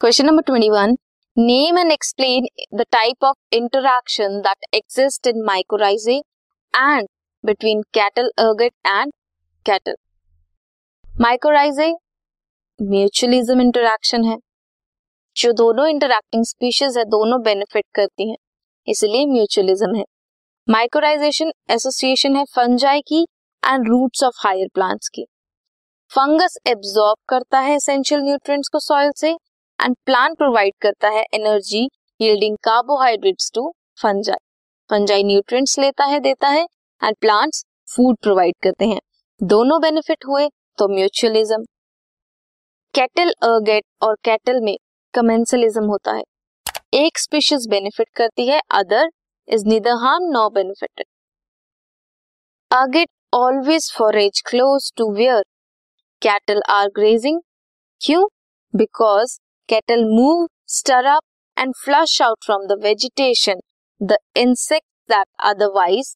Question number 21. Name and explain the type of interaction that exists in mycorrhizae and between cattle, ergot and cattle. Mycorrhizae mutualism interaction है जो दोनों interacting species है, दोनों benefit करती हैं, इसलिए mutualism है माइक्रोराइजेशन एसोसिएशन है फंजाई की and roots of higher plants की फंगस एब्जॉर्ब करता है एसेंशियल न्यूट्रिएंट्स को सॉइल से एंड प्लांट प्रोवाइड करता है energy yielding carbohydrates to fungi fungi nutrients लेता है देता है एंड प्लांट्स फ़ूड प्रोवाइड करते हैं दोनों बेनिफिट हुए तो म्यूचुअलिज्म कैटल अर्गेट और कैटल में कमेंसलिज्म होता है एक स्पीशीज बेनिफिट करती है other is neither harm no benefited ergot always forage close to where cattle are grazing क्यों because cattle move stir up and flush out from vegetation the insect that otherwise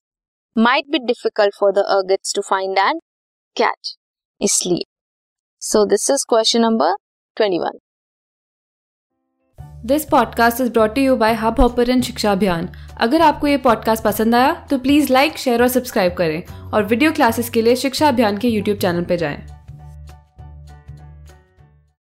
might be difficult for the ergots to find and catch इसलिए so this is question number twenty one this podcast is brought you by Hub Hopper शिक्षा अभियान अगर आपको ये podcast पसंद आया तो please like share और सब्सक्राइब करें और वीडियो क्लासेस के लिए शिक्षा अभियान के यूट्यूब चैनल पर जाएँ।